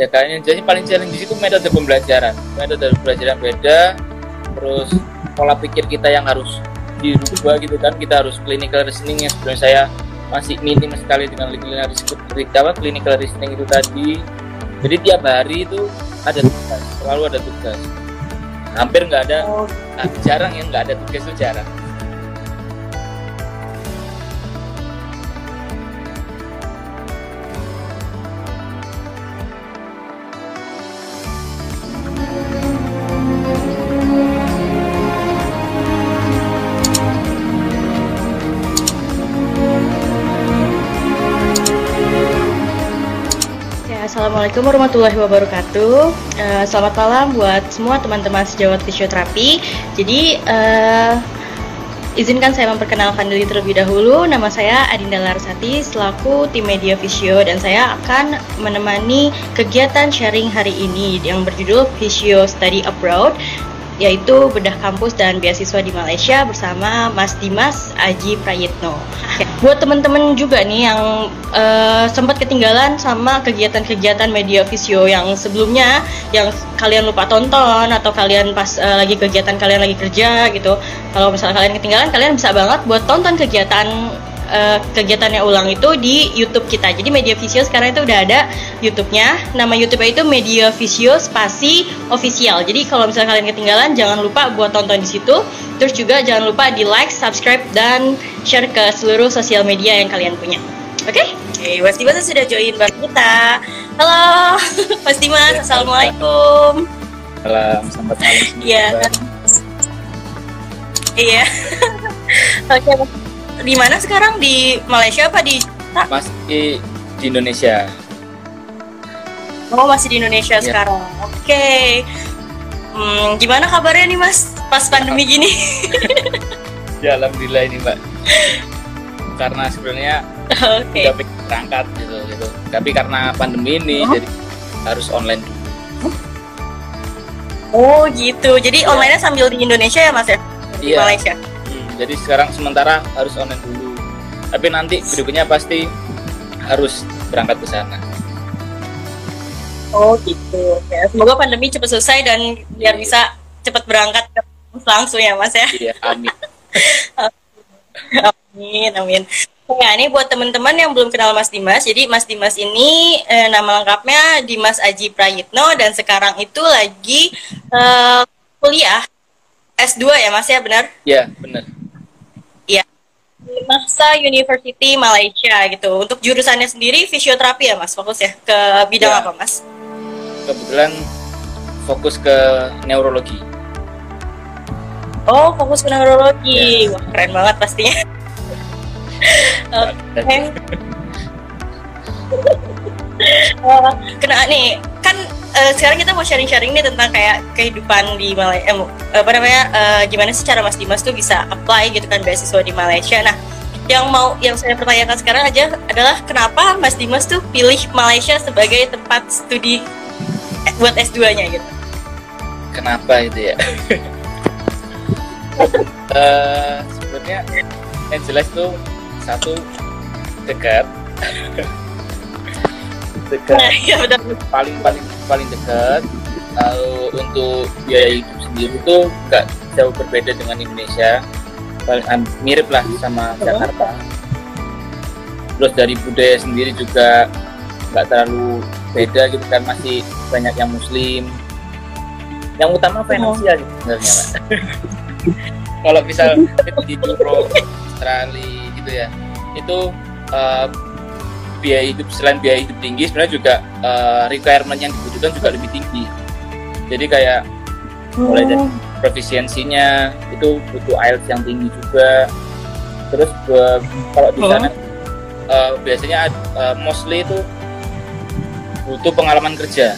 ya kayaknya. Jadi paling challenge di situ metode pembelajaran. Metode pembelajaran beda terus pola pikir kita yang harus dirubah gitu kan. Kita harus clinical reasoning yang sebenarnya saya masih minim sekali dengan clinical reasoning, apa, clinical reasoning itu tadi. Jadi tiap hari itu ada tugas selalu ada tugas. Hampir nggak ada oh. nah, jarang yang nggak ada tugas itu jarang Assalamualaikum warahmatullahi wabarakatuh. Uh, selamat malam buat semua teman-teman sejawat fisioterapi. Jadi uh, izinkan saya memperkenalkan diri terlebih dahulu. Nama saya Adinda Larsati selaku tim media Visio dan saya akan menemani kegiatan sharing hari ini yang berjudul Visio Study Abroad yaitu bedah kampus dan beasiswa di Malaysia bersama Mas Dimas Aji Prayitno. Buat teman-teman juga nih yang uh, sempat ketinggalan sama kegiatan-kegiatan media visio yang sebelumnya yang kalian lupa tonton atau kalian pas uh, lagi kegiatan kalian lagi kerja gitu. Kalau misalnya kalian ketinggalan, kalian bisa banget buat tonton kegiatan uh, kegiatannya ulang itu di YouTube kita. Jadi Media Visio sekarang itu udah ada YouTube-nya. Nama YouTube itu Media Visio spasi official. Jadi kalau misalnya kalian ketinggalan, jangan lupa buat tonton di situ. Terus juga jangan lupa di like, subscribe, dan share ke seluruh sosial media yang kalian punya. Oke? Okay? Oke, okay, Mas Dimas sudah join bareng kita. Halo, Mas Dimas. Assalamualaikum. Salam, selamat malam. Iya. Iya. Oke, di mana sekarang di Malaysia apa di masih di Indonesia oh masih di Indonesia ya. sekarang oke okay. hmm, gimana kabarnya nih mas pas pandemi gini ya alhamdulillah ini mbak karena sebenarnya okay. udah berangkat gitu gitu tapi karena pandemi ini oh. jadi harus online dulu oh gitu jadi ya. onlinenya sambil di Indonesia ya mas ya di ya. Malaysia jadi sekarang sementara harus online dulu. Tapi nanti berikutnya pasti harus berangkat ke sana. Oh gitu. Ya semoga pandemi cepat selesai dan biar bisa cepat berangkat langsung ya mas ya. Iya amin. Amin amin. Ya, ini buat teman-teman yang belum kenal Mas Dimas. Jadi Mas Dimas ini eh, nama lengkapnya Dimas Aji Prayitno dan sekarang itu lagi eh, kuliah S2 ya Mas ya, benar? Iya, benar di Mahsa University Malaysia gitu. Untuk jurusannya sendiri fisioterapi ya Mas, fokus ya ke bidang ya. apa Mas? Kebetulan fokus ke neurologi. Oh, fokus ke neurologi. Ya. Wah, keren banget pastinya. Oke. Uh, kena nih, kan uh, sekarang kita mau sharing-sharing nih tentang kayak kehidupan di Malaysia, eh, apa namanya, uh, gimana sih cara Mas Dimas tuh bisa apply gitu kan beasiswa di Malaysia. Nah, yang mau yang saya pertanyakan sekarang aja adalah kenapa Mas Dimas tuh pilih Malaysia sebagai tempat studi eh, buat S2-nya gitu? Kenapa itu ya? uh, sebenarnya yang jelas tuh satu dekat dekat. Nah, ya paling paling paling dekat. Lalu untuk biaya hidup sendiri itu nggak jauh berbeda dengan Indonesia. Paling mirip lah sama Jakarta. Terus dari budaya sendiri juga nggak terlalu beda gitu kan. Masih banyak yang muslim. Yang utama finansial oh. sebenarnya kalau misal di Euro Australia gitu ya itu uh, biaya hidup selain biaya hidup tinggi sebenarnya juga uh, requirement yang dibutuhkan juga lebih tinggi jadi kayak hmm. mulai dari oh. profisiensinya itu butuh IELTS yang tinggi juga terus uh, kalau di sana oh. uh, biasanya uh, mostly itu butuh pengalaman kerja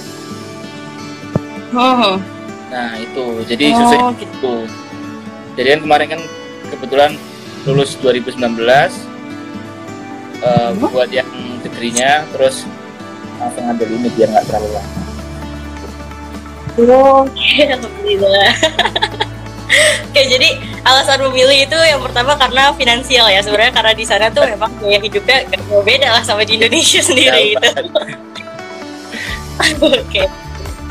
oh. nah itu jadi oh, susah gitu jadi kan kemarin kan kebetulan lulus 2019 uh, buat yang degree-nya terus langsung ambil ini biar nggak terlalu lama Oke, alhamdulillah. Oke, jadi alasan memilih itu yang pertama karena finansial ya. Sebenarnya karena di sana tuh memang gaya hidupnya beda lah sama di Indonesia sendiri gitu. Oke. Okay.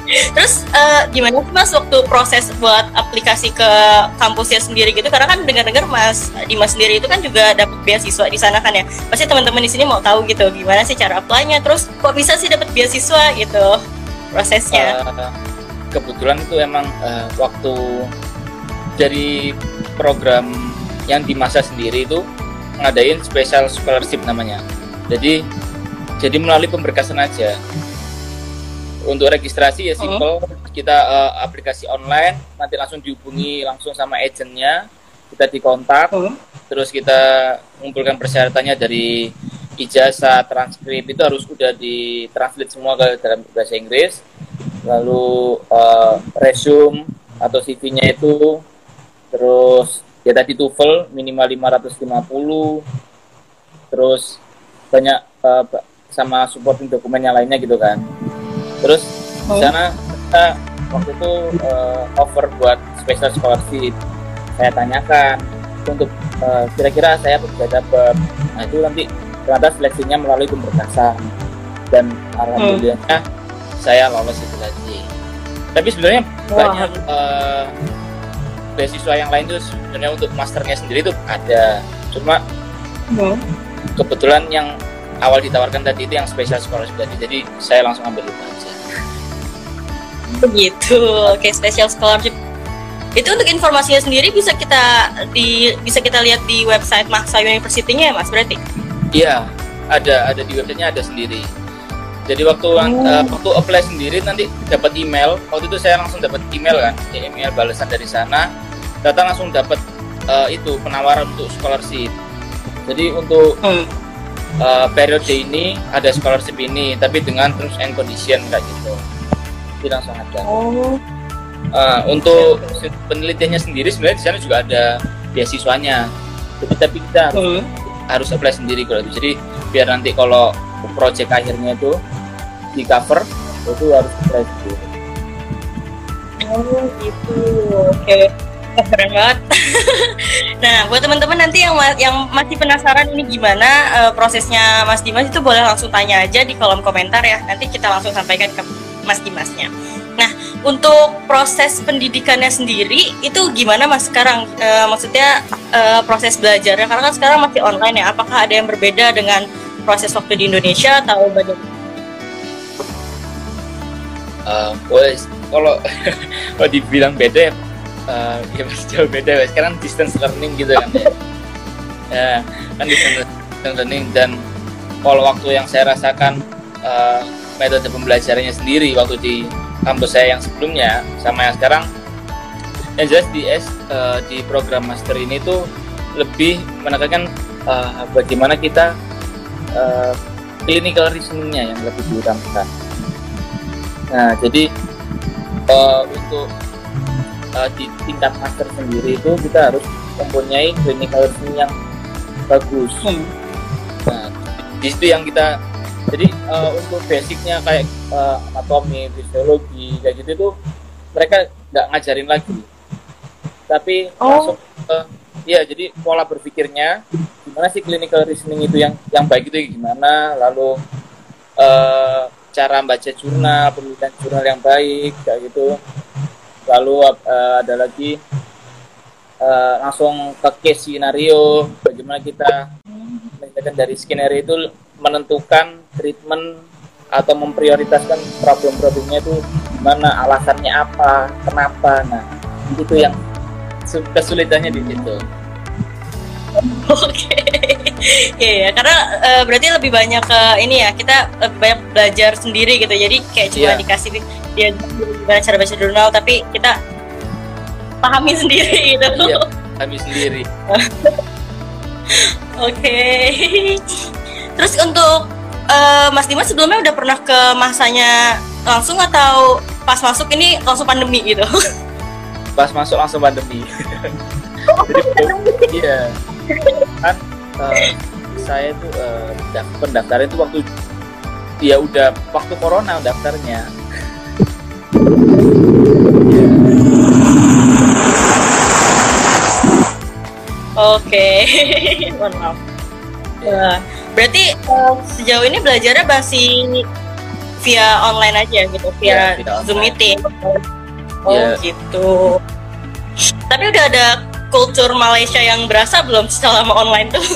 Terus uh, gimana sih mas waktu proses buat aplikasi ke kampusnya sendiri gitu? Karena kan dengar-dengar mas Dimas sendiri itu kan juga dapat beasiswa di sana kan ya. Pasti teman-teman di sini mau tahu gitu gimana sih cara apply-nya. Terus kok bisa sih dapat beasiswa gitu prosesnya? Uh, kebetulan itu emang uh, waktu dari program yang di masa sendiri itu ngadain special scholarship namanya. Jadi jadi melalui pemberkasan aja untuk registrasi ya simple. Oh. kita uh, aplikasi online nanti langsung dihubungi langsung sama agentnya. Kita dikontak. Oh. terus kita mengumpulkan persyaratannya dari ijazah transkrip itu harus sudah ditranslate semua ke dalam bahasa Inggris. Lalu uh, resume atau CV-nya itu. Terus ya tadi TOEFL minimal 550 terus banyak uh, sama supporting dokumennya lainnya gitu kan terus oh. di sana kita waktu itu uh, offer buat special scholarship saya tanyakan untuk uh, kira-kira saya bisa dapat nah itu nanti ternyata seleksinya melalui pemberkasan dan alhamdulillahnya hmm. saya lolos itu lagi tapi sebenarnya wow. banyak uh, beasiswa yang lain tuh sebenarnya untuk masternya sendiri itu ada cuma hmm. kebetulan yang awal ditawarkan tadi itu yang special scholarship tadi jadi saya langsung ambil itu aja begitu. Oke okay, special scholarship. Itu untuk informasinya sendiri bisa kita di bisa kita lihat di website Maksa University-nya ya Mas berarti? Iya ada ada di websitenya ada sendiri. Jadi waktu oh. uh, waktu apply sendiri nanti dapat email. Waktu itu saya langsung dapat email kan email balasan dari sana. Datang langsung dapat uh, itu penawaran untuk scholarship. Jadi untuk hmm. uh, periode ini ada scholarship ini tapi dengan terms and condition kayak gitu bilang sangat ada. Oh. Uh, untuk penelitiannya sendiri sebenarnya di sana juga ada beasiswanya. Jadi tapi kita harus, hmm. harus apply sendiri kalau itu. Jadi biar nanti kalau project akhirnya itu di cover itu harus apply sendiri. Oh gitu, oke. Okay. Keren banget. nah, buat teman-teman nanti yang yang masih penasaran ini gimana uh, prosesnya Mas Dimas itu boleh langsung tanya aja di kolom komentar ya. Nanti kita langsung sampaikan ke Mas Dimasnya. Nah, untuk proses pendidikannya sendiri itu gimana Mas sekarang? E, maksudnya e, proses belajarnya karena kan sekarang masih online ya. Apakah ada yang berbeda dengan proses waktu di Indonesia atau bagaimana? Uh, kalau kalau dibilang beda uh, ya masih jauh beda ya. Sekarang distance learning gitu kan ya. ya kan distance learning dan kalau waktu yang saya rasakan uh, metode pembelajarannya sendiri waktu di kampus saya yang sebelumnya sama yang sekarang yang jelas di S uh, di program master ini tuh lebih menekankan uh, bagaimana kita uh, clinical reasoningnya yang lebih diutamakan. Nah, jadi uh, untuk uh, di tingkat master sendiri itu kita harus mempunyai clinical reasoning yang bagus. Hmm. Nah, di situ yang kita jadi uh, untuk basicnya kayak uh, anatomi fisiologi kayak gitu itu mereka nggak ngajarin lagi tapi oh. langsung uh, ya jadi pola berpikirnya gimana sih clinical reasoning itu yang yang baik itu gimana lalu uh, cara baca jurnal pemilihan jurnal yang baik kayak gitu lalu uh, ada lagi uh, langsung ke case scenario bagaimana kita menjadikan dari skenario itu menentukan treatment atau memprioritaskan problem-problemnya itu gimana alasannya apa kenapa. Nah itu yang kesulitannya di situ. Oke. Iya ya karena uh, berarti lebih banyak ke ini ya kita lebih banyak belajar sendiri gitu. Jadi kayak cuma yeah. dikasih dia gimana cara baca jurnal tapi kita pahami sendiri gitu. Iya, pahami sendiri. Oke. okay. Terus untuk uh, Mas Dimas sebelumnya udah pernah ke masanya langsung atau pas masuk ini langsung pandemi gitu? Pas masuk langsung pandemi. Jadi iya kan uh, saya tuh uh, pendaftaran itu waktu ya udah waktu corona daftarnya. Oke, okay. mohon maaf. Ya. Berarti uh, sejauh ini belajarnya masih via online aja gitu, via, Ya, via Zoom meeting. Oh Ya. gitu. Tapi udah ada kultur Malaysia yang berasa belum selama online tuh?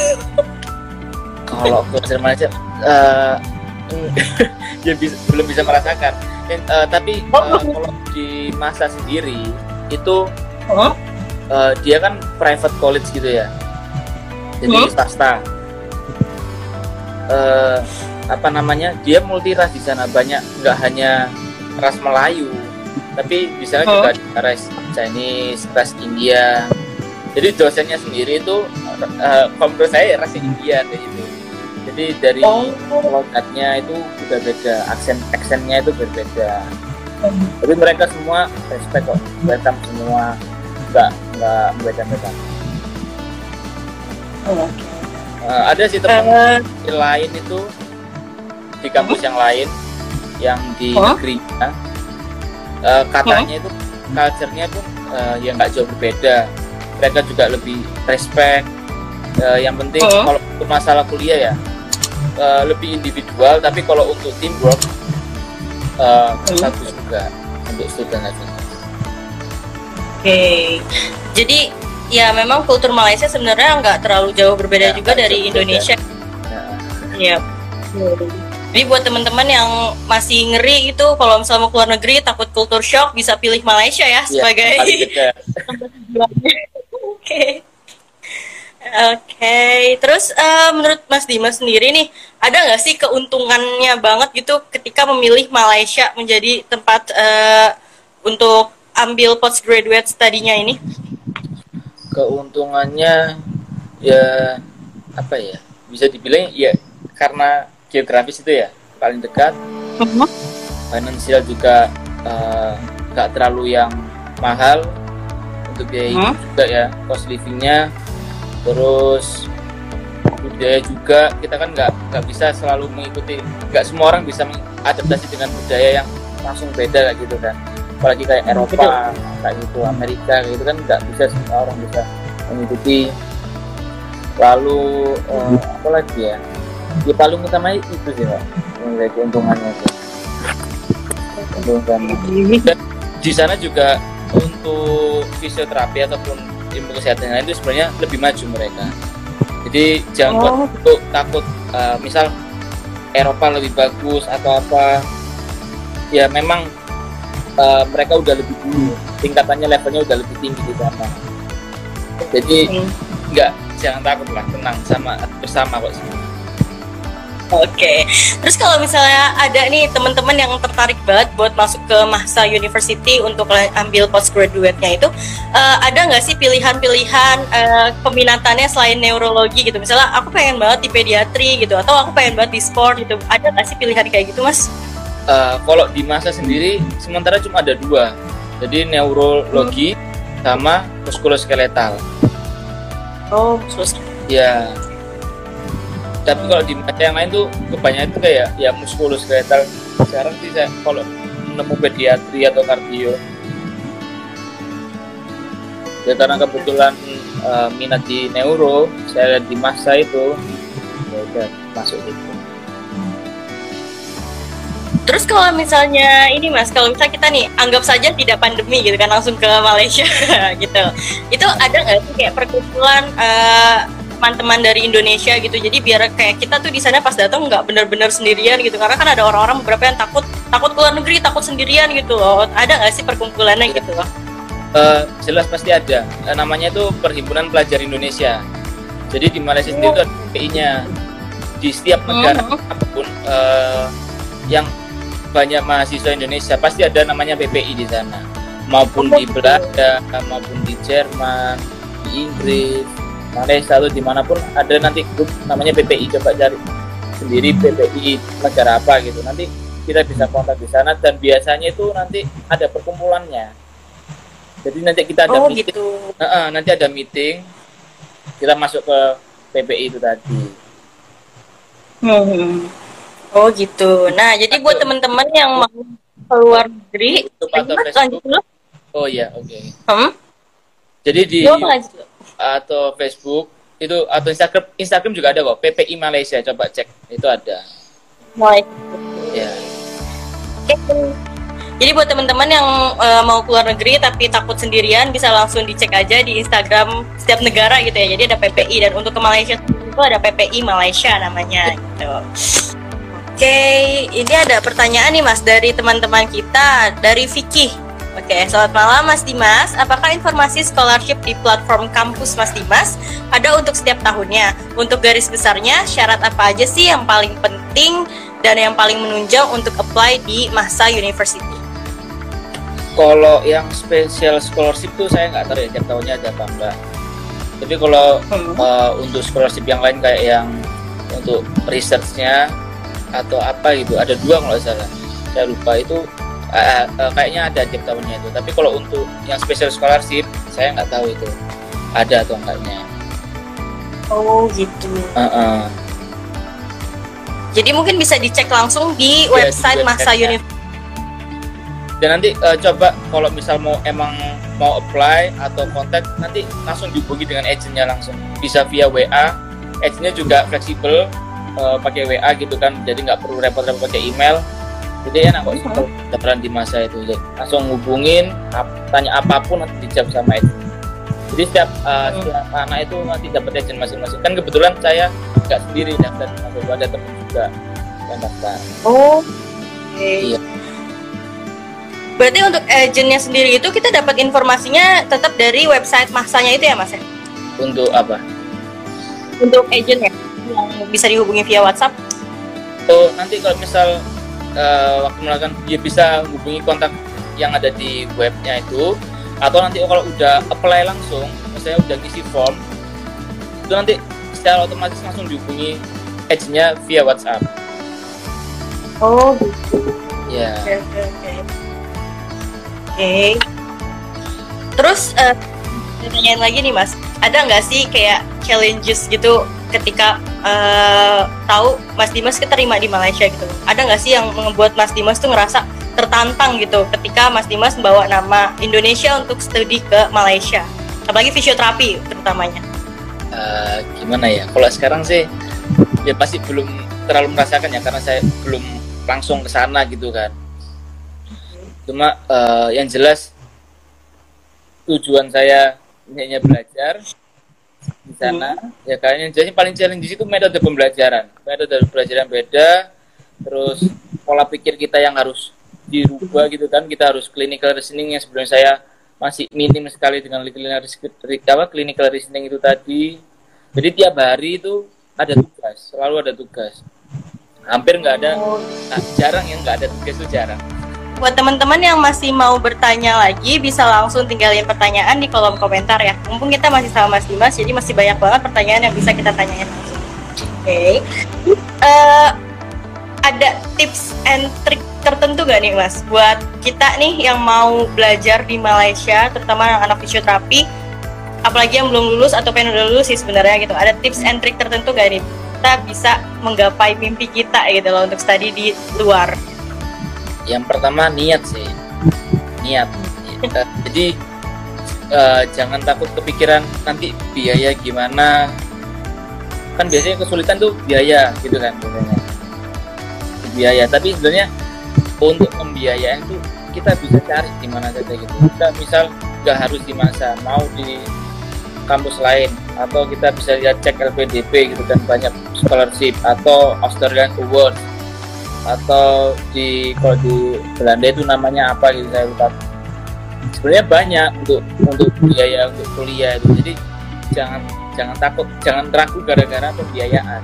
kalau kultur Malaysia eh, ya bisa, belum bisa merasakan Dan, eh, tapi Oh. kalau di masa sendiri itu Oh, eh, dia kan private college gitu ya jadi Hmm. swasta Eh, apa namanya dia multi ras di sana banyak nggak hanya ras Melayu tapi di sana Oh. juga ada ras Chinese ras India. Jadi dosennya sendiri itu eh, kalau menurut saya rasnya India kayak gitu jadi dari Oh. logatnya itu juga beda aksen aksennya itu berbeda. Tapi mereka semua respect kok welcome semua nggak nggak beda-beda. Oh, Eh, ada sih teman Eh, lain itu di kampus yang lain yang di Oh. negerinya. Eh, katanya itu culture-nya pun eh, ya nggak jauh berbeda. Mereka juga lebih respect. Eh, yang penting Oh. kalau untuk masalah kuliah ya eh, lebih individual tapi kalau untuk teamwork eh, Hmm. bagus juga untuk student aja. Oke, jadi ya memang kultur Malaysia sebenarnya nggak terlalu jauh berbeda Ya, juga dari Indonesia. Iya. Jadi buat teman-teman yang masih ngeri itu kalau misalnya mau keluar negeri takut kultur shock bisa pilih Malaysia ya ya, sebagai. Oke. Oke, terus eh, menurut Mas Dimas sendiri nih, ada nggak sih keuntungannya banget gitu ketika memilih Malaysia menjadi tempat eh, untuk ambil postgraduate studinya ini? Keuntungannya ya apa ya bisa dibilang ya karena geografis itu ya paling dekat. Finansial juga eh, nggak terlalu yang mahal untuk biaya hidup Hmm. juga ya cost livingnya. Terus budaya juga kita kan nggak nggak bisa selalu mengikuti nggak semua orang bisa mengadaptasi dengan budaya yang langsung beda kayak gitu kan apalagi kayak Eropa kayak gitu Amerika kayak gitu kan nggak bisa semua orang bisa mengikuti. Lalu eh, apa lagi ya? Ya paling utamanya itu sih pak. Mengenai keuntungannya itu keuntungannya. Dan di sana juga untuk fisioterapi ataupun ilmu kesehatan lain itu sebenarnya lebih maju mereka. Jadi jangan Oh. untuk takut eh, misal Eropa lebih bagus atau apa ya memang eh, mereka udah lebih dulu tingkatannya levelnya udah lebih tinggi di sana jadi Hmm. nggak jangan takut lah tenang sama bersama kok semua Oke, terus kalau misalnya ada nih teman-teman yang tertarik banget buat masuk ke masa university untuk ambil postgraduate-nya itu, eh, ada nggak sih pilihan-pilihan eh, peminatannya selain neurologi gitu? Misalnya aku pengen banget di pediatri gitu, atau aku pengen banget di sport gitu. Ada nggak sih pilihan kayak gitu, Mas? Eh, kalau di masa sendiri sementara cuma ada dua. Jadi neurologi sama muskuloskeletal Oh, sus. ya. Tapi kalau di masa yang lain tuh kebanyakan itu kayak ya muskuloskeletal sekarang sih saya kalau nemu pediatri atau kardio. Ya karena kebetulan eh, minat di neuro saya lihat di masa itu ya udah masuk gitu Terus kalau misalnya ini Mas, kalau misalnya kita nih anggap saja tidak pandemi gitu kan langsung ke Malaysia gitu. Itu ada nggak sih kayak perkumpulan eh, teman-teman dari Indonesia gitu. Jadi biar kayak kita tuh di sana pas datang nggak benar-benar sendirian gitu. Karena kan ada orang-orang beberapa yang takut takut keluar negeri, takut sendirian gitu loh. Ada nggak sih perkumpulannya gitu loh? Eh, jelas pasti ada. Eh, namanya itu Perhimpunan Pelajar Indonesia. Jadi di Malaysia sendiri itu ada PI-nya. Di setiap negara Mhm. apa pun eh, yang banyak mahasiswa Indonesia pasti ada namanya PPI di sana. Maupun di Belanda, maupun di Jerman, di Inggris, Malaysia atau di mana pun ada nanti grup namanya PPI coba cari sendiri PPI negara apa gitu. Nanti kita bisa kontak di sana dan biasanya itu nanti ada perkumpulannya. Jadi nanti kita ada Oh meeting, gitu. Heeh, nanti ada meeting, kita masuk ke PPI itu tadi. Hmm. Oh gitu. Nah jadi buat teman-teman yang mau keluar negeri, lanjut Facebook. dulu. Oh iya, oke. Hmm? Jadi di atau Facebook itu atau Instagram Instagram juga ada kok PPI Malaysia coba cek itu ada Mulai. ya Jadi buat teman-teman yang uh, mau keluar negeri tapi takut sendirian bisa langsung dicek aja di Instagram setiap negara gitu ya. Jadi ada PPI dan untuk ke Malaysia itu ada PPI Malaysia namanya gitu. Oke, ini ada pertanyaan nih Mas dari teman-teman kita dari Vicky. Oke, selamat malam Mas Dimas. Apakah informasi scholarship di platform kampus Mas Dimas ada untuk setiap tahunnya? Untuk garis besarnya, syarat apa aja sih yang paling penting dan yang paling menunjang untuk apply di masa university? kalau yang special scholarship tuh saya nggak tahu ya tiap tahunnya ada apa enggak tapi kalau hmm. uh, untuk scholarship yang lain kayak yang untuk researchnya atau apa gitu ada dua kalau salah. Saya lupa itu uh, uh, kayaknya ada tiap tahunnya itu. Tapi kalau untuk yang special scholarship saya nggak tahu itu. Ada atau enggaknya. Oh gitu. Uh -uh. jadi mungkin bisa dicek langsung di ya, website, di Masa Universitas. Dan nanti uh, coba kalau misal mau emang mau apply atau kontak nanti langsung dihubungi dengan agentnya langsung. Bisa via WA agentnya juga fleksibel uh, pakai WA gitu kan jadi nggak perlu repot-repot pakai email. Jadi enak kok simple daftaran di masa itu. Jadi langsung hubungin ap, tanya apa pun nanti dijawab sama agent jadi setiap uh, setiap anak itu nanti dapat agent masing-masing. Kan kebetulan saya nggak sendiri daftar ada teman juga yang daftar. Oh okay. iya. Berarti untuk agentnya sendiri itu kita dapat informasinya tetap dari website masanya itu ya mas ya? Untuk apa? Untuk agent ya yang bisa dihubungi via WhatsApp? Oh nanti kalau misal uh, waktu melakukan dia bisa hubungi kontak yang ada di webnya itu atau nanti kalau udah apply langsung, misalnya udah ngisi form itu nanti secara otomatis langsung dihubungi agentnya via WhatsApp. Oh gitu. Ya. Yeah. Okay, okay, okay okay. terus uh, tanyain lagi nih mas ada nggak sih kayak challenges gitu ketika uh, tahu Mas Dimas keterima di Malaysia gitu. Ada nggak sih yang membuat Mas Dimas tuh ngerasa tertantang gitu ketika Mas Dimas membawa nama Indonesia untuk studi ke Malaysia? Apalagi fisioterapi terutamanya. Uh, gimana ya? Kalau sekarang sih ya pasti belum terlalu merasakan ya karena saya belum langsung ke sana gitu kan. Cuma uh, yang jelas tujuan saya hanya belajar di sana. Hmm. ya kayaknya jadi paling challenge di situ metode pembelajaran. Metode pembelajaran beda terus pola pikir kita yang harus dirubah gitu kan. Kita harus clinical reasoning yang sebelumnya saya masih minim sekali dengan clinical apa clinical reasoning itu tadi. Jadi tiap hari itu ada tugas selalu ada tugas. Hampir nggak ada nah, jarang yang nggak ada tugas itu jarang Buat teman-teman yang masih mau bertanya lagi, bisa langsung tinggalin pertanyaan di kolom komentar ya. Mumpung kita masih sama Mas Dimas, jadi masih banyak banget pertanyaan yang bisa kita tanyain langsung. Oke. Okay. Uh, eh, ada tips and trick tertentu gak nih Mas buat kita nih yang mau belajar di Malaysia, terutama anak fisioterapi, apalagi yang belum lulus atau pengen udah lulus sih sebenarnya gitu. Ada tips and trick tertentu gak nih kita bisa menggapai mimpi kita gitu loh untuk studi di luar? Yang pertama niat sih. Niat. Jadi uh, jangan takut kepikiran nanti biaya gimana. Kan biasanya kesulitan tuh biaya gitu kan biasanya. Biaya tapi sebenarnya untuk pembiayaan itu kita bisa cari di mana saja gitu. Kita misal nggak harus di masa mau di kampus lain atau kita bisa lihat cek LPDP gitu kan banyak scholarship atau Australian Awards atau di kalau di Belanda itu namanya apa gitu saya lupa. Sebenarnya banyak untuk untuk biaya untuk kuliah itu. Jadi jangan jangan takut jangan ragu gara-gara pembiayaan.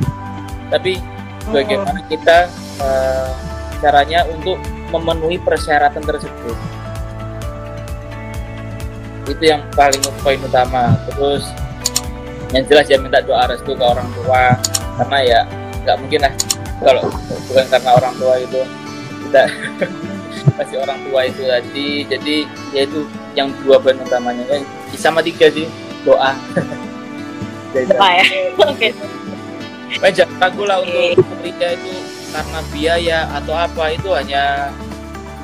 Tapi bagaimana oh. kita uh, caranya untuk memenuhi persyaratan tersebut? Itu yang paling poin utama. Terus yang jelas ya minta doa restu ke orang tua. Karena ya nggak mungkin lah kalau bukan karena orang tua itu. Kita masih orang tua itu tadi. Jadi ya itu yang dua poin utamanya ya sama tiga sih. Doa. Doa ya. Oke. Okay. ragu lah untuk kuliah itu karena biaya atau apa. Itu hanya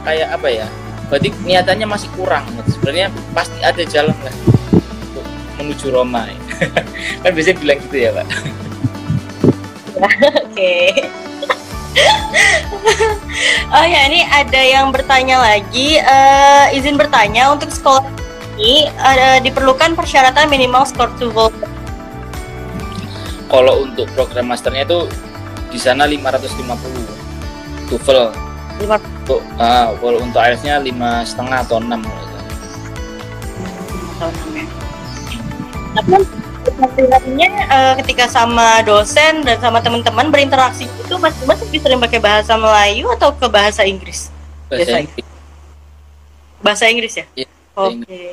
kayak apa ya? Berarti niatannya masih kurang. Sebenarnya pasti ada jalan lah untuk menuju Roma. Kan biasanya bilang gitu ya pak oke oh ya, ini ada yang bertanya lagi. Uh, izin bertanya untuk sekolah ini uh, diperlukan persyaratan minimal skor TOEFL. Kalau untuk program masternya itu di sana 550 TOEFL. Untuk, uh, kalau untuk IELTS-nya lima setengah atau enam. Tapi penampilannya uh, ketika sama dosen dan sama teman-teman berinteraksi itu mas mas lebih sering pakai bahasa Melayu atau ke bahasa Inggris? Bahasa Inggris. Bahasa Inggris ya? Ya, Oke. Okay.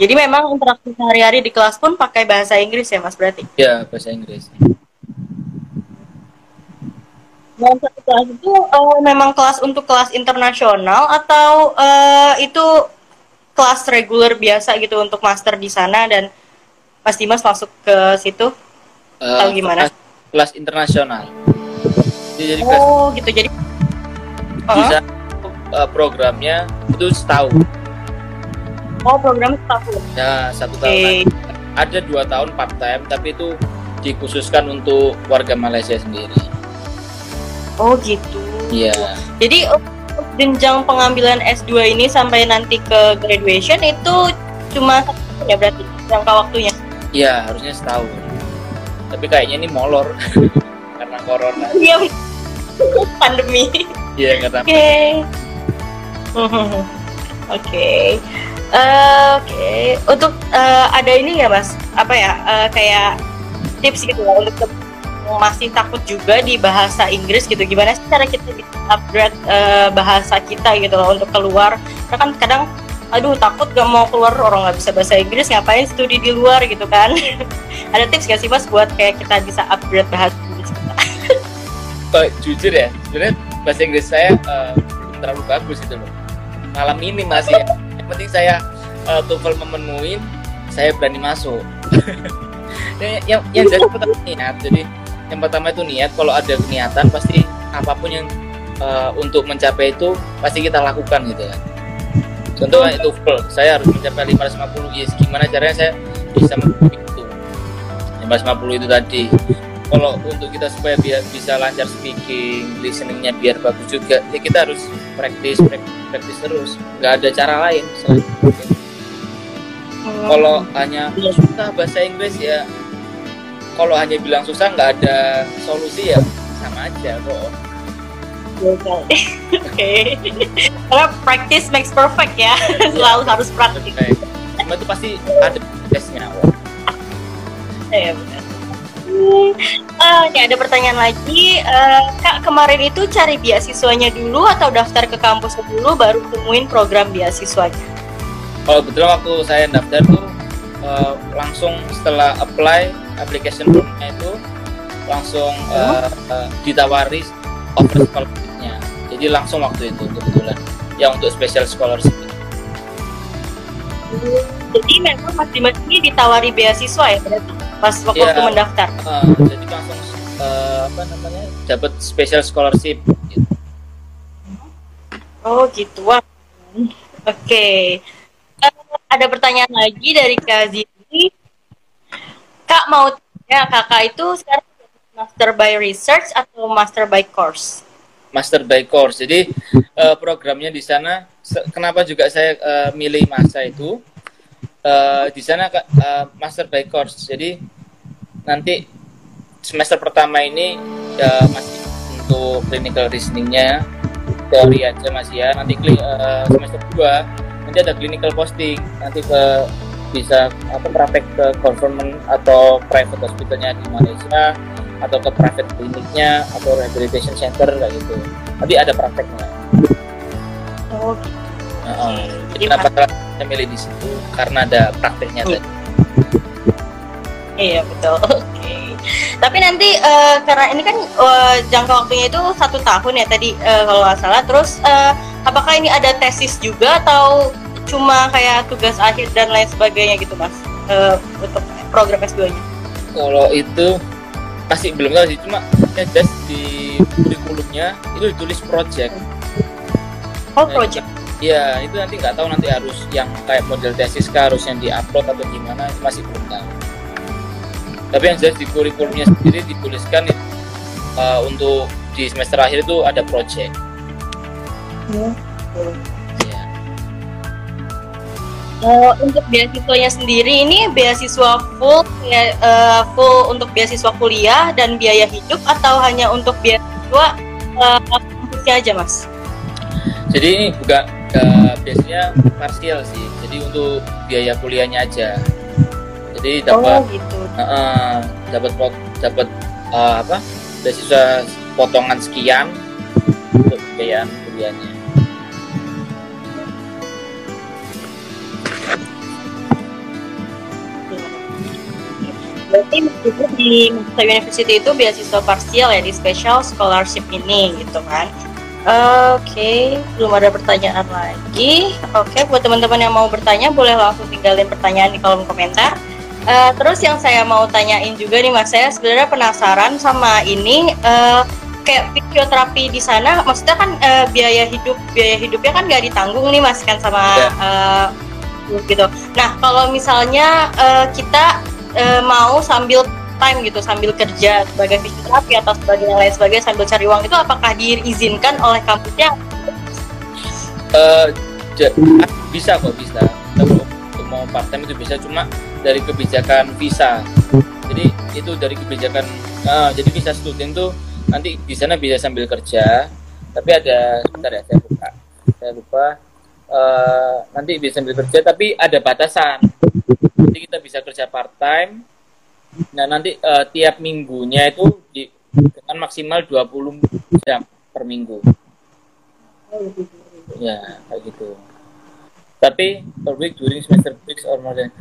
Jadi memang interaksi sehari-hari di kelas pun pakai bahasa Inggris ya Mas berarti? Iya, bahasa Inggris. Dalam satu kelas itu uh, memang kelas untuk kelas internasional atau uh, itu kelas reguler biasa gitu untuk master di sana dan Mas Dimas masuk ke situ uh, atau gimana? Kelas, kelas internasional. Jadi, oh kelas, gitu jadi bisa uh, programnya itu setahun. Oh program setahun. Ya satu okay. tahun. Ada dua tahun part time tapi itu dikhususkan untuk warga Malaysia sendiri. Oh gitu. Iya. Jadi jenjang pengambilan S2 ini sampai nanti ke graduation itu cuma ya berarti jangka waktunya? Iya, harusnya setahun. Tapi kayaknya ini molor karena corona. Iya. Pandemi. Iya, Oke. Okay. Oke. Okay. Uh, Oke, okay. untuk uh, ada ini ya mas, apa ya, uh, kayak tips gitu ya untuk masih takut juga di bahasa Inggris gitu. Gimana sih cara kita upgrade uh, bahasa kita gitu loh untuk keluar? Karena kan kadang aduh takut gak mau keluar orang nggak bisa bahasa Inggris ngapain studi di luar gitu kan? Ada tips gak sih mas buat kayak kita bisa upgrade bahasa Inggris? Kita oh, jujur ya sebenarnya bahasa Inggris saya uh, terlalu bagus itu loh. Malam ini masih yang penting saya uh, TOEFL memenuhi saya berani masuk. Yang yang jadi niat jadi yang pertama itu niat kalau ada niatan pasti apa pun yang uh, untuk mencapai itu pasti kita lakukan gitu kan. Contohnya itu full saya harus mencapai 550 yes. Gimana caranya saya bisa mencapai itu? 550 itu tadi. Kalau untuk kita supaya biar bisa lancar speaking listeningnya biar bagus juga ya kita harus praktis praktis, terus. Nggak ada cara lain selain kalau hanya susah bahasa Inggris ya kalau hanya bilang susah nggak ada solusi ya sama aja kok Oke, okay. karena practice makes perfect ya, selalu harus praktis. Cuma itu pasti ada tesnya. Iya benar. Uh, ini ada pertanyaan lagi, uh, kak kemarin itu cari beasiswanya dulu atau daftar ke kampus dulu baru temuin program beasiswanya? Kalau betul waktu saya daftar tuh uh, langsung setelah apply application formnya itu langsung uh, uh, ditawari offer scholarshipnya. Jadi langsung waktu itu kebetulan. Yang untuk special scholarship. Jadi memang Mas Dimas ini ditawari beasiswa ya berarti? Pas waktu ya, mendaftar? uh, jadi langsung uh, apa namanya dapat special scholarship. Gitu. oh gitu. Wah. Oke. Okay. uh, ada pertanyaan lagi dari Kak Ziri Mau ya kakak itu sekarang master by research atau master by course? Master by course. Jadi uh, programnya di sana kenapa juga saya uh, milih masa itu uh, di sana uh, master by course. Jadi nanti semester pertama ini uh, masih untuk clinical reasoningnya teori aja masih ya. Nanti uh, semester dua nanti ada clinical posting nanti ke bisa apa praktek ke government atau private hospitalnya di Malaysia atau ke private kliniknya atau rehabilitation center kayak gitu. Nanti ada prakteknya. Oh. Gitu. Uh, jadi kenapa saya milih di situ? Karena ada prakteknya tadi. Iya betul. Oke. Okay. tapi nanti uh, karena ini kan uh, jangka waktunya itu satu tahun ya tadi uh, kalau nggak salah. Terus uh, apakah ini ada tesis juga atau cuma kayak tugas akhir dan lain sebagainya gitu mas uh, untuk program S2-nya? Kalau itu masih belum tahu sih, cuma ya just di kurikulumnya itu ditulis project. Oh project? Iya, itu nanti nggak tahu nanti harus yang kayak model tesis kah harus yang diupload atau gimana itu masih belum tahu. Tapi yang jelas di kurikulumnya sendiri dituliskan uh, untuk di semester akhir itu ada project. Hmm. Ya. Uh, untuk beasiswanya sendiri ini beasiswa full ya, uh, full untuk beasiswa kuliah dan biaya hidup atau hanya untuk beasiswa uh, aja mas? Jadi ini juga uh, biasanya parsial sih. Jadi untuk biaya kuliahnya aja. Jadi dapat oh, gitu. uh, uh, dapat dapat uh, apa? Beasiswa potongan sekian untuk biaya kuliahnya. Berarti meskipun di Mahasiswa University itu beasiswa parsial ya di special scholarship ini gitu kan Oke, okay, belum ada pertanyaan lagi. Oke, okay, buat teman-teman yang mau bertanya, boleh langsung tinggalin pertanyaan di kolom komentar. Uh, terus yang saya mau tanyain juga nih mas, saya sebenarnya penasaran sama ini. Uh, kayak fisioterapi di sana, maksudnya kan uh, biaya hidup biaya hidupnya kan nggak ditanggung nih mas kan sama uh, gitu. Nah kalau misalnya uh, kita uh, mau sambil time gitu sambil kerja sebagai fisioterapi atau sebagai lain sebagai sambil cari uang itu apakah diizinkan oleh kampusnya? Uh, bisa kok bisa. Untuk mau part time itu bisa cuma dari kebijakan visa. Jadi itu dari kebijakan uh, jadi visa student tuh nanti di sana bisa sambil kerja tapi ada sebentar ya saya lupa saya lupa uh, nanti bisa sambil kerja tapi ada batasan jadi kita bisa kerja part time nah nanti uh, tiap minggunya itu di, dengan maksimal 20 jam per minggu. Ya kayak gitu. Tapi per week during semester breaks or more than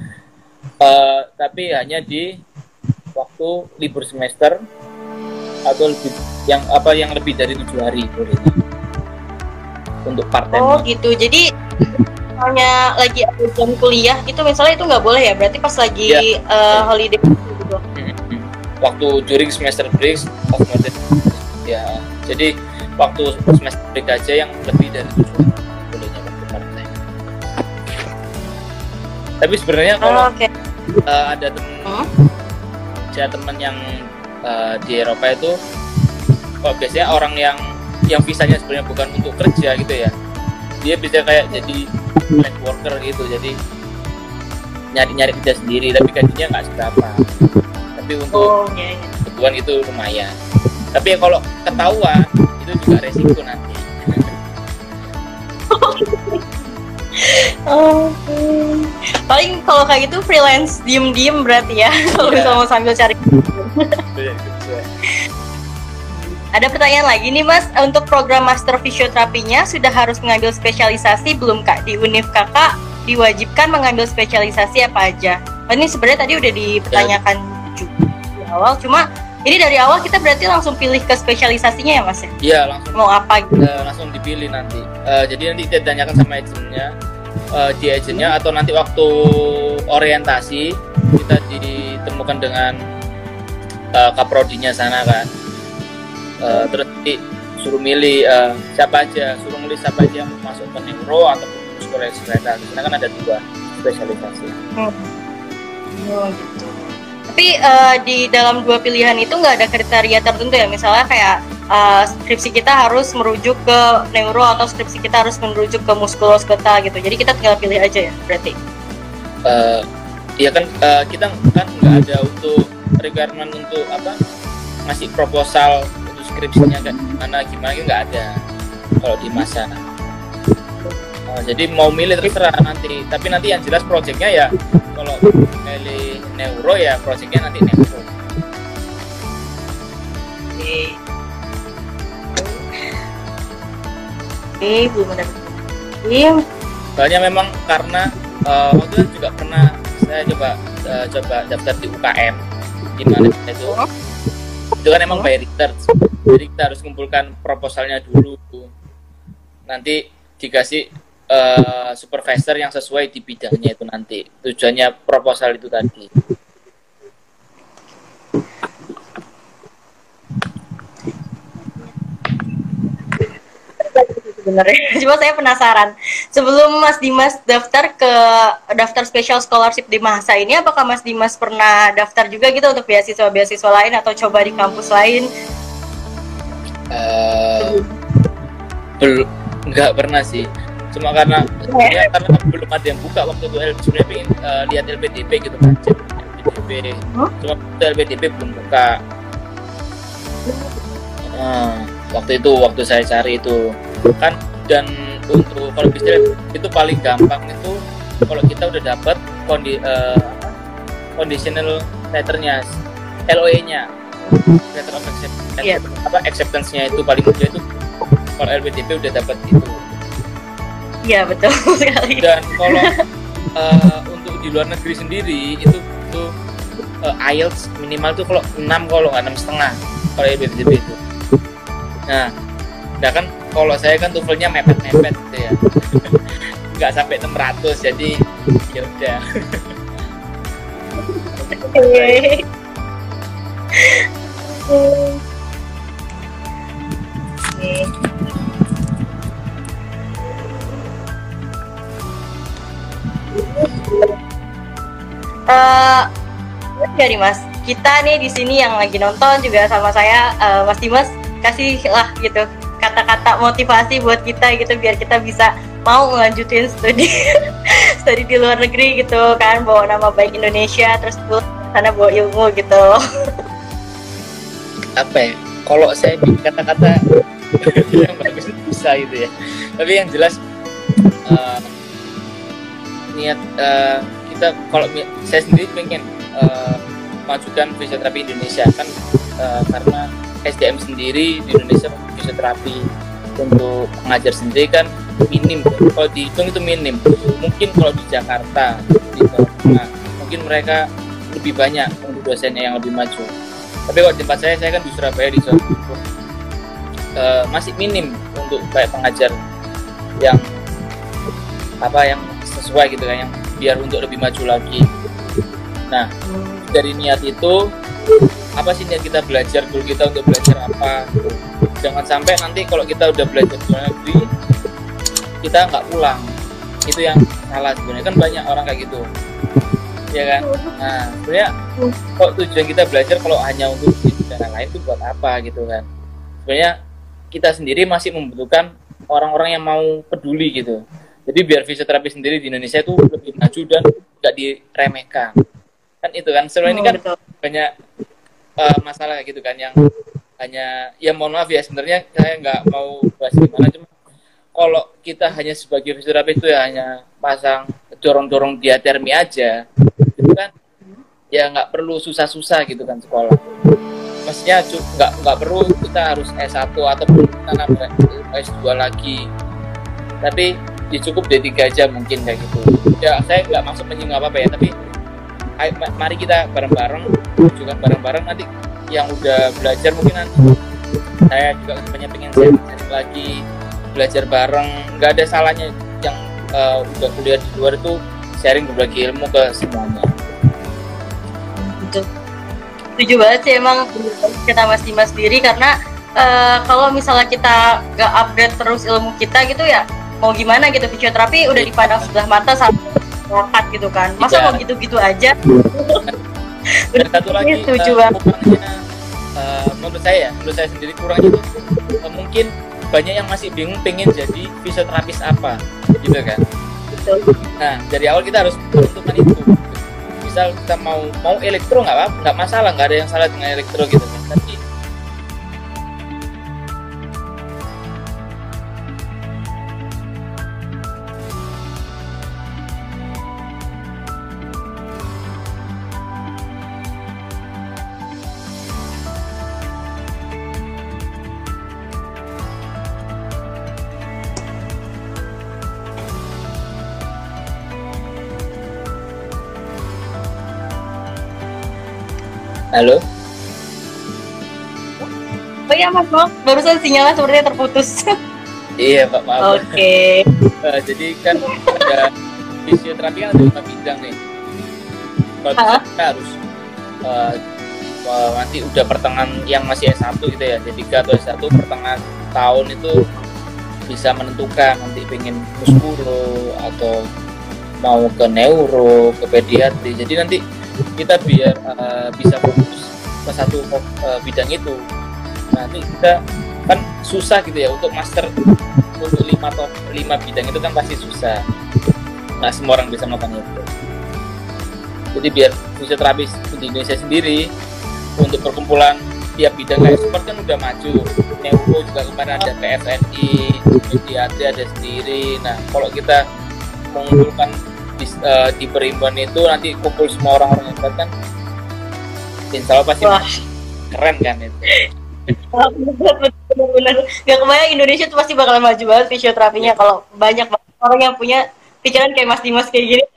uh, tapi hanya di waktu libur semester atau lebih yang apa yang lebih dari tujuh hari boleh. Untuk part time oh gitu. Jadi misalnya lagi ada jam kuliah itu misalnya itu nggak boleh ya berarti pas lagi ya. uh, holiday gitu hmm. waktu during semester break of modern ya jadi waktu semester break aja yang lebih dari tujuh bolehnya waktu part time tapi sebenarnya kalau oh, okay. uh, eh, ada teman hmm? ada teman yang uh, di Eropa itu kalau biasanya orang yang yang visanya sebenarnya bukan untuk kerja gitu ya dia bisa kayak jadi flag worker gitu jadi nyari-nyari kerja sendiri tapi gajinya nggak seberapa tapi untuk oh, iya, iya. kebutuhan itu lumayan tapi ya kalau ketahuan itu juga resiko nanti Oh, paling kalau kayak gitu freelance diem-diem berarti ya kalau yeah. bisa mau sambil cari. Ada pertanyaan lagi nih Mas, untuk program Master Fisioterapinya sudah harus mengambil spesialisasi belum Kak? Di Univ Kakak diwajibkan mengambil spesialisasi apa aja? Oh, ini sebenarnya tadi udah dipertanyakan juga di awal, cuma ini dari awal kita berarti langsung pilih ke spesialisasinya ya Mas ya? Iya langsung. Mau apa gitu? Uh, langsung dipilih nanti. Uh, jadi nanti kita tanyakan sama agentnya, uh, di agentnya atau nanti waktu orientasi kita ditemukan dengan uh, kaprodinya sana kan uh, terus di, suruh milih uh, siapa aja suruh milih siapa aja yang masuk ke neuro atau muskuloskeletal sana kan ada dua spesialisasi. Hmm. oh gitu. Tapi uh, di dalam dua pilihan itu nggak ada kriteria tertentu ya? Misalnya kayak uh, skripsi kita harus merujuk ke neuro atau skripsi kita harus merujuk ke muskuloskeletal gitu. Jadi kita tinggal pilih aja ya berarti? Uh, ya kan uh, kita kan nggak ada untuk requirement untuk apa? Ngasih proposal skripsinya kayak gimana gimana nggak ada kalau di masa. Uh, jadi mau milih terserah nanti. Tapi nanti yang jelas proyeknya ya kalau milih neuro ya proyeknya nanti neuro. Oke, belum ada. Soalnya memang karena uh, waktu itu juga pernah saya coba uh, coba daftar di UKM di mana itu? Oh. Itu kan emang by research jadi kita harus kumpulkan proposalnya dulu. Nanti dikasih uh, supervisor yang sesuai di bidangnya itu nanti. Tujuannya proposal itu tadi sebenarnya. Cuma saya penasaran. Sebelum Mas Dimas daftar ke daftar special scholarship di Mahasa ini, apakah Mas Dimas pernah daftar juga gitu untuk beasiswa-beasiswa lain atau coba di kampus lain? Uh, belum nggak pernah sih cuma karena ya, karena belum ada yang buka waktu itu sebenarnya pengen uh, lihat LPDP gitu kan LPDP huh? cuma LPDP belum buka uh, waktu itu waktu saya cari itu kan dan untuk kalau bisa itu paling gampang itu kalau kita udah dapat kondi uh, conditional letternya LOE-nya letter of acceptance yeah. apa acceptance-nya itu paling mudah itu kalau LPDP udah dapat itu. Iya betul sekali. Dan kalau uh, untuk di luar negeri sendiri itu itu uh, IELTS minimal tuh kalau 6 kalau nggak enam setengah kalau LPDP itu. Nah nah kan kalau saya kan tuvelnya mepet-mepet gitu ya. Nggak sampai 600 jadi ya udah. Uh, dari Mas, kita nih di sini yang lagi nonton juga sama saya uh, Mas Dimas kasih lah gitu kata-kata motivasi buat kita gitu biar kita bisa mau ngelanjutin studi studi di luar negeri gitu kan bawa nama baik Indonesia terus sana bawa ilmu gitu. Apa ya? Kalau saya kata-kata yang bagus bisa gitu ya. Tapi yang jelas uh, niat uh, kita kalau saya sendiri pengen uh, majukan fisioterapi Indonesia kan uh, karena SDM sendiri di Indonesia fisioterapi. Untuk mengajar sendiri kan minim. Kalau dihitung itu minim. Mungkin kalau di Jakarta di nah, mungkin mereka lebih banyak untuk dosennya yang lebih maju. Tapi kalau tempat saya saya kan di Surabaya di Jawa uh, masih minim untuk kayak pengajar yang apa yang sesuai gitu kan yang biar untuk lebih maju lagi. Nah dari niat itu apa sih niat kita belajar dulu kita untuk belajar apa jangan sampai nanti kalau kita udah belajar di luar negeri kita nggak pulang. Itu yang salah sebenarnya. Kan banyak orang kayak gitu. Ya kan? Nah sebenarnya kok tujuan kita belajar kalau hanya untuk dan lain itu buat apa gitu kan? Sebenarnya kita sendiri masih membutuhkan orang-orang yang mau peduli gitu. Jadi biar fisioterapi sendiri di Indonesia itu lebih maju dan nggak diremehkan. Kan itu kan? Sebenarnya ini kan banyak uh, masalah gitu kan yang hanya ya mohon maaf ya sebenarnya saya nggak mau bahas gimana cuma kalau kita hanya sebagai fisioterapi itu ya hanya pasang dorong-dorong diatermi aja itu kan ya nggak perlu susah-susah gitu kan sekolah. Maksudnya nggak nggak perlu kita harus S1 ataupun kita nambah S2 lagi. Tapi ya cukup D3 aja mungkin kayak gitu. Ya saya nggak maksud menyinggung apa apa ya tapi ayo, mari kita bareng-bareng juga bareng-bareng. Nanti yang udah belajar mungkin nanti. Saya juga banyak pengen sharing lagi belajar bareng. Nggak ada salahnya yang uh, udah kuliah di luar itu sharing berbagi ilmu ke semuanya. Setuju banget sih emang kita mas sendiri. Karena uh, kalau misalnya kita nggak upgrade terus ilmu kita gitu ya mau gimana gitu fisioterapi udah dipandang sebelah mata sama masyarakat gitu kan. Masa mau gitu-gitu aja? Udah satu lagi setuju uh, kurangnya, uh, menurut saya menurut saya sendiri kurang itu uh, mungkin banyak yang masih bingung pengen jadi fisioterapis apa gitu kan. Betul. nah dari awal kita harus menentukan itu. Misal kita mau mau elektro nggak apa nggak masalah nggak ada yang salah dengan elektro gitu kan. Tapi Iya mas, maaf. Barusan sinyalnya sepertinya terputus. iya pak, maaf. Oke. Okay. uh, jadi kan ada fisioterapi kan ada lima bidang nih. Kalau kita harus uh, nanti udah pertengahan yang masih S1 gitu ya, D3 atau S1 pertengahan tahun itu bisa menentukan nanti pengen muskuro atau mau ke neuro, ke pediatri. Jadi nanti kita biar uh, bisa fokus ke satu uh, bidang itu nanti kita kan susah gitu ya untuk master untuk lima top lima bidang itu kan pasti susah. Nggak semua orang bisa melakukan itu. Jadi biar fisioterapis di Indonesia sendiri untuk perkumpulan tiap bidang. Kayak sport kan udah maju neuro juga kemarin ada PFNI pediatri ada sendiri. Nah kalau kita mengumpulkan di, uh, di perimban itu nanti kumpul semua orang-orang yang kan insya Allah pasti Wah. keren kan itu nggak kebayang Indonesia tuh pasti bakal maju banget fisioterapinya kalau banyak orang yang punya pikiran kayak Mas Dimas kayak gini.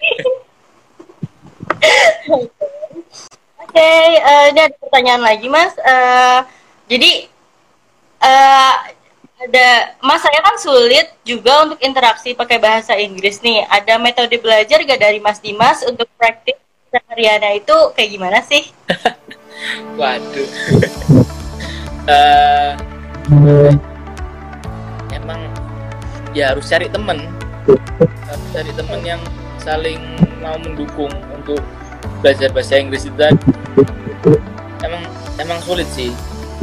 Oke, okay, uh, eh, ada pertanyaan lagi Mas. Uh, jadi uh, ada Mas saya kan sulit juga untuk interaksi pakai bahasa Inggris nih. Ada metode belajar gak dari Mas Dimas untuk praktik sehariannya itu kayak gimana sih? Waduh. Uh, emang ya harus cari temen. Harus cari temen yang saling mau mendukung untuk belajar bahasa Inggris itu emang emang sulit sih.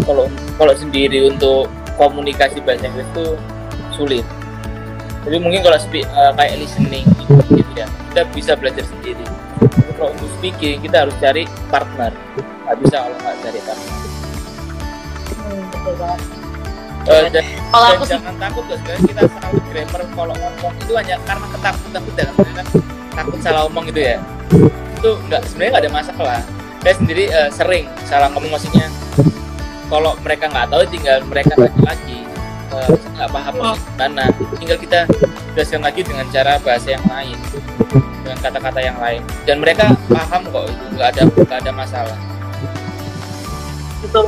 Kalau kalau sendiri untuk komunikasi bahasa Inggris itu sulit. Jadi mungkin kalau speak, uh, kayak listening gitu ya kita bisa belajar sendiri. Kalau untuk speaking kita harus cari partner. Nggak bisa kalau nggak cari partner betul banget Uh, dan, kalau dan aku jangan takut guys, kita salah grammar. Kalau ngomong itu hanya karena ketakutan kita kan? Takut salah ngomong gitu ya. Itu nggak sebenarnya nggak ada masalah. Saya sendiri uh, sering salah ngomong maksudnya. Kalau mereka nggak tahu tinggal mereka lagi. Lagi uh, nggak paham mana tinggal kita jelaskan lagi dengan cara bahasa yang lain dengan kata-kata yang lain. Dan mereka paham kok itu nggak ada nggak ada masalah. Betul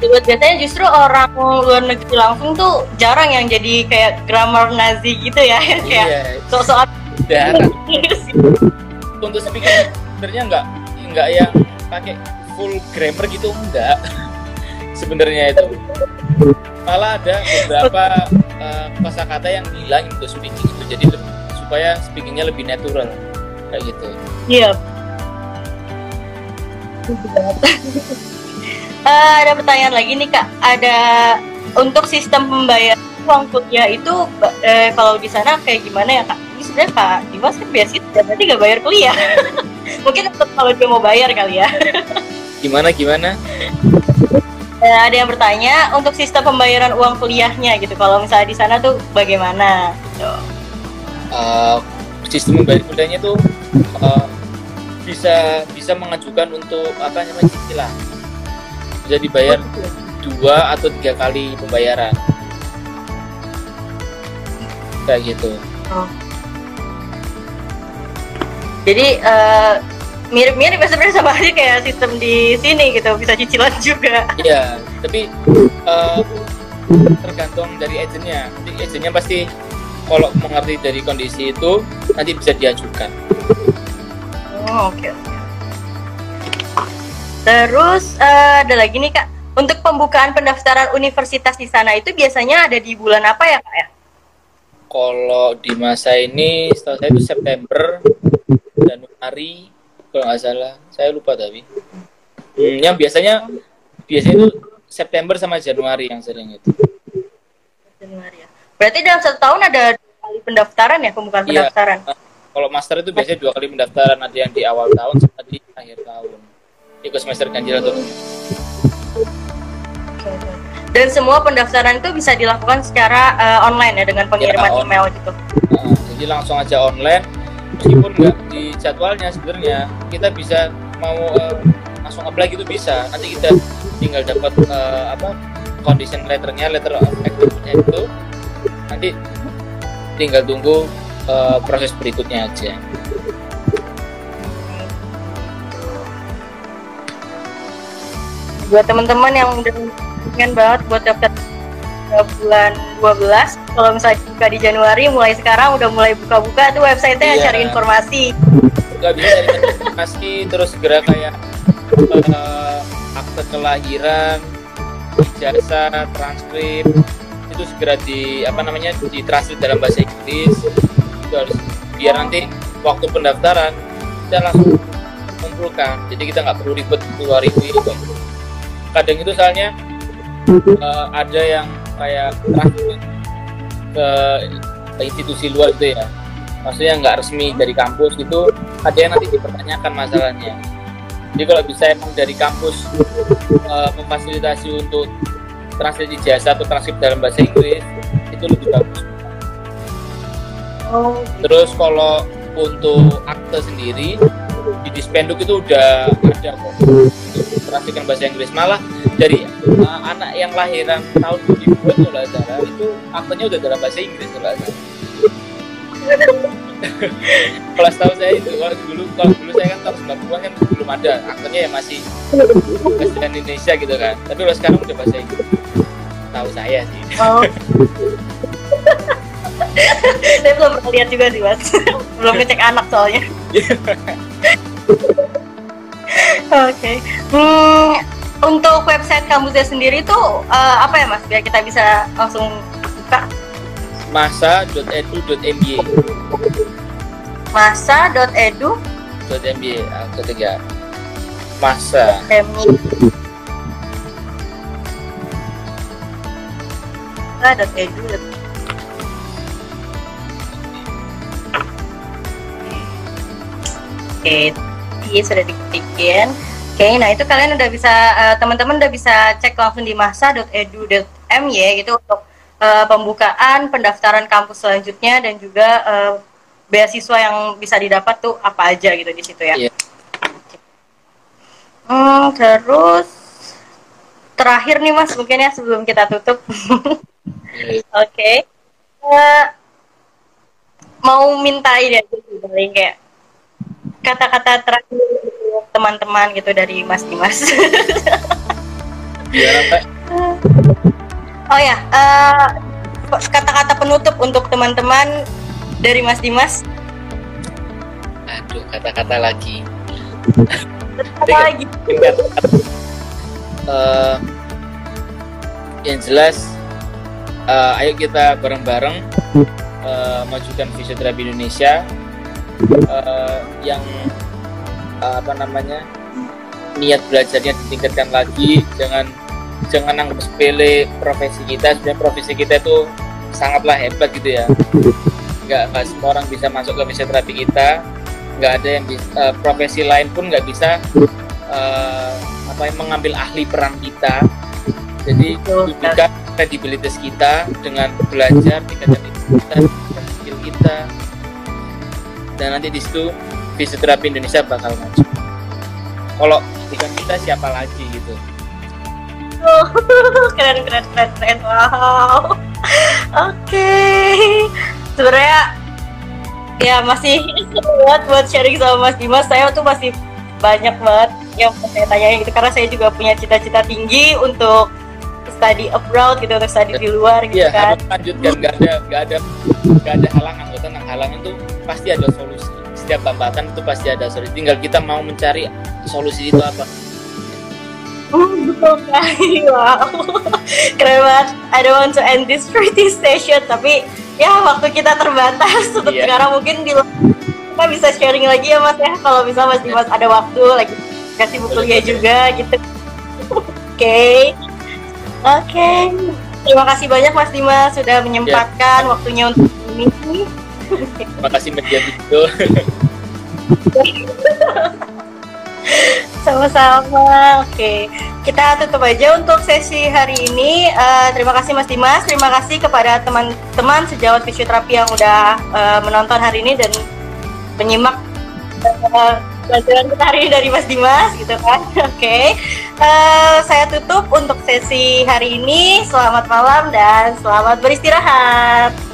biasanya justru orang luar negeri langsung tuh jarang yang jadi kayak grammar Nazi gitu ya. Iya, kayak soal-soal untuk speaking sebenarnya nggak nggak yang pakai full grammar gitu enggak sebenarnya itu. Malah ada beberapa uh, kosakata yang hilang untuk speaking itu. Jadi supaya speakingnya lebih natural. Kayak gitu. Iya uh, ada pertanyaan lagi nih kak. Ada untuk sistem pembayaran uang kuliah itu eh, kalau di sana kayak gimana ya kak? Ini sebenarnya kak Dimas kan biasa dan berarti nggak bayar kuliah. Mungkin untuk kalau dia mau bayar kali ya. Gimana gimana? Uh, ada yang bertanya untuk sistem pembayaran uang kuliahnya gitu kalau misalnya di sana tuh bagaimana? Gitu. Uh, sistem pembayaran kuliahnya tuh uh, bisa bisa mengajukan untuk apa namanya cicilan bisa dibayar dua atau tiga kali pembayaran. Kayak gitu. Oh. jadi uh, mirip-mirip sebenarnya sama aja kayak sistem di sini gitu bisa cicilan juga. Iya tapi uh, tergantung dari agentnya. Nanti agentnya pasti kalau mengerti dari kondisi itu nanti bisa diajukan. Oh oke. okay. Terus uh, ada lagi nih kak, untuk pembukaan pendaftaran universitas di sana itu biasanya ada di bulan apa ya kak ya? Kalau di masa ini, setahu saya itu September, Januari, kalau nggak salah, saya lupa tapi. Hmm, yang biasanya, biasanya itu September sama Januari yang sering itu. Januari ya. Berarti dalam satu tahun ada dua kali pendaftaran ya, pembukaan iya. pendaftaran? Kalau master itu biasanya dua kali pendaftaran, ada yang di awal tahun sama di akhir tahun ikut semester ganjil atau dan semua pendaftaran itu bisa dilakukan secara uh, online ya dengan pengiriman ya, email gitu. Uh, jadi langsung aja online meskipun nggak di jadwalnya sebenarnya kita bisa mau uh, langsung apply gitu bisa. Nanti kita tinggal dapat uh, apa condition letternya, letter of acceptance itu nanti tinggal tunggu uh, proses berikutnya aja. Buat teman-teman yang udah pengen banget buat daftar bulan 12 kalau misalnya buka di Januari mulai sekarang udah mulai buka-buka tuh websitenya yeah. cari informasi. Nggak bisa cari informasi terus segera kayak uh, akte kelahiran ijazah transkrip itu segera di apa namanya di translate dalam bahasa Inggris. Itu harus biar nanti waktu pendaftaran kita langsung kumpulkan. Jadi kita nggak perlu ribet keluar itu kadang itu soalnya uh, ada yang kayak ke institusi luar itu ya. Maksudnya nggak resmi dari kampus gitu ada yang nanti dipertanyakan masalahnya. Jadi kalau bisa emang dari kampus uh, memfasilitasi untuk translasi jasa atau transkrip dalam bahasa Inggris itu lebih bagus. Oh. terus kalau untuk akte sendiri di dispenduk itu udah ada kok untuk bahasa Inggris. Malah dari uh, anak yang lahiran tahun 2000 itu lah itu aktenya udah dalam bahasa Inggris lah kelas tahu saya itu kalau dulu kalau dulu saya kan tahun 90 kan belum ada akhirnya ya masih bahasa Indonesia gitu kan. Tapi kalau sekarang udah bahasa Inggris. Tahu saya sih. Oh. saya belum pernah lihat juga sih mas. Belum ngecek anak soalnya okay. hmm, untuk website kampusnya sendiri tuh uh, apa ya mas? Biar kita bisa langsung buka. Masa.edu.my masa.edu.my yang ketiga. Masa. Masa.edu Oke, ini sudah diketikin. Oke, nah itu kalian udah bisa uh, teman-teman udah bisa cek langsung di masa.edu.my gitu untuk uh, pembukaan pendaftaran kampus selanjutnya dan juga uh, beasiswa yang bisa didapat tuh apa aja gitu di situ ya. Yeah. Hmm, terus terakhir nih Mas mungkin ya sebelum kita tutup. Iya. Oke. okay. Uh, mau minta ini aja paling kayak kata-kata terakhir teman-teman gitu dari Mas Dimas. Iya, Oh ya, uh, kata-kata penutup untuk teman-teman dari Mas Dimas. Aduh, kata-kata lagi. Kata lagi. uh, yang jelas, uh, ayo kita bareng-bareng uh, majukan fisioterapi Indonesia uh, yang uh, apa namanya niat belajarnya ditingkatkan lagi, jangan jangan anggap sepele profesi kita. Sebenarnya profesi kita itu sangatlah hebat gitu ya. Nggak nggak semua orang bisa masuk ke fisioterapi kita. Nggak ada yang bisa, uh, profesi lain pun nggak bisa uh, apa yang mengambil ahli peran kita. Jadi juga kredibilitas kita dengan belajar tingkatkan kita skill kita dan nanti di situ fisioterapi Indonesia bakal maju. Kalau bukan kita siapa lagi gitu? Keren keren keren keren. Wow. Oke. Okay. sebenarnya ya masih buat buat sharing sama Mas Dimas. Saya tuh masih banyak banget yang saya tanya gitu karena saya juga punya cita-cita tinggi untuk study abroad gitu untuk study di luar gitu ya, kan. lanjutkan. Nggak ada nggak ada nggak ada halangan kok tenang halangan itu pasti ada solusi setiap hambatan itu pasti ada solusi tinggal kita mau mencari solusi itu apa Oh, betul sekali. Wow. Keren banget. I don't want to end this pretty station, tapi ya waktu kita terbatas untuk yeah. sekarang mungkin di kita bisa sharing lagi ya Mas ya kalau bisa Mas Dimas ada waktu lagi kasih buku kuliah juga gitu. Oke. okay. Oke. Okay. Terima kasih banyak Mas Dimas sudah menyempatkan yeah. waktunya untuk ini. Terima kasih media itu. Sama-sama. Oke, kita tutup aja untuk sesi hari ini. Uh, terima kasih Mas Dimas. Terima kasih kepada teman-teman sejawat fisioterapi yang udah uh, menonton hari ini dan menyimak uh, pelajaran kita hari ini dari Mas Dimas, gitu kan? Oke, uh, saya tutup untuk sesi hari ini. Selamat malam dan selamat beristirahat.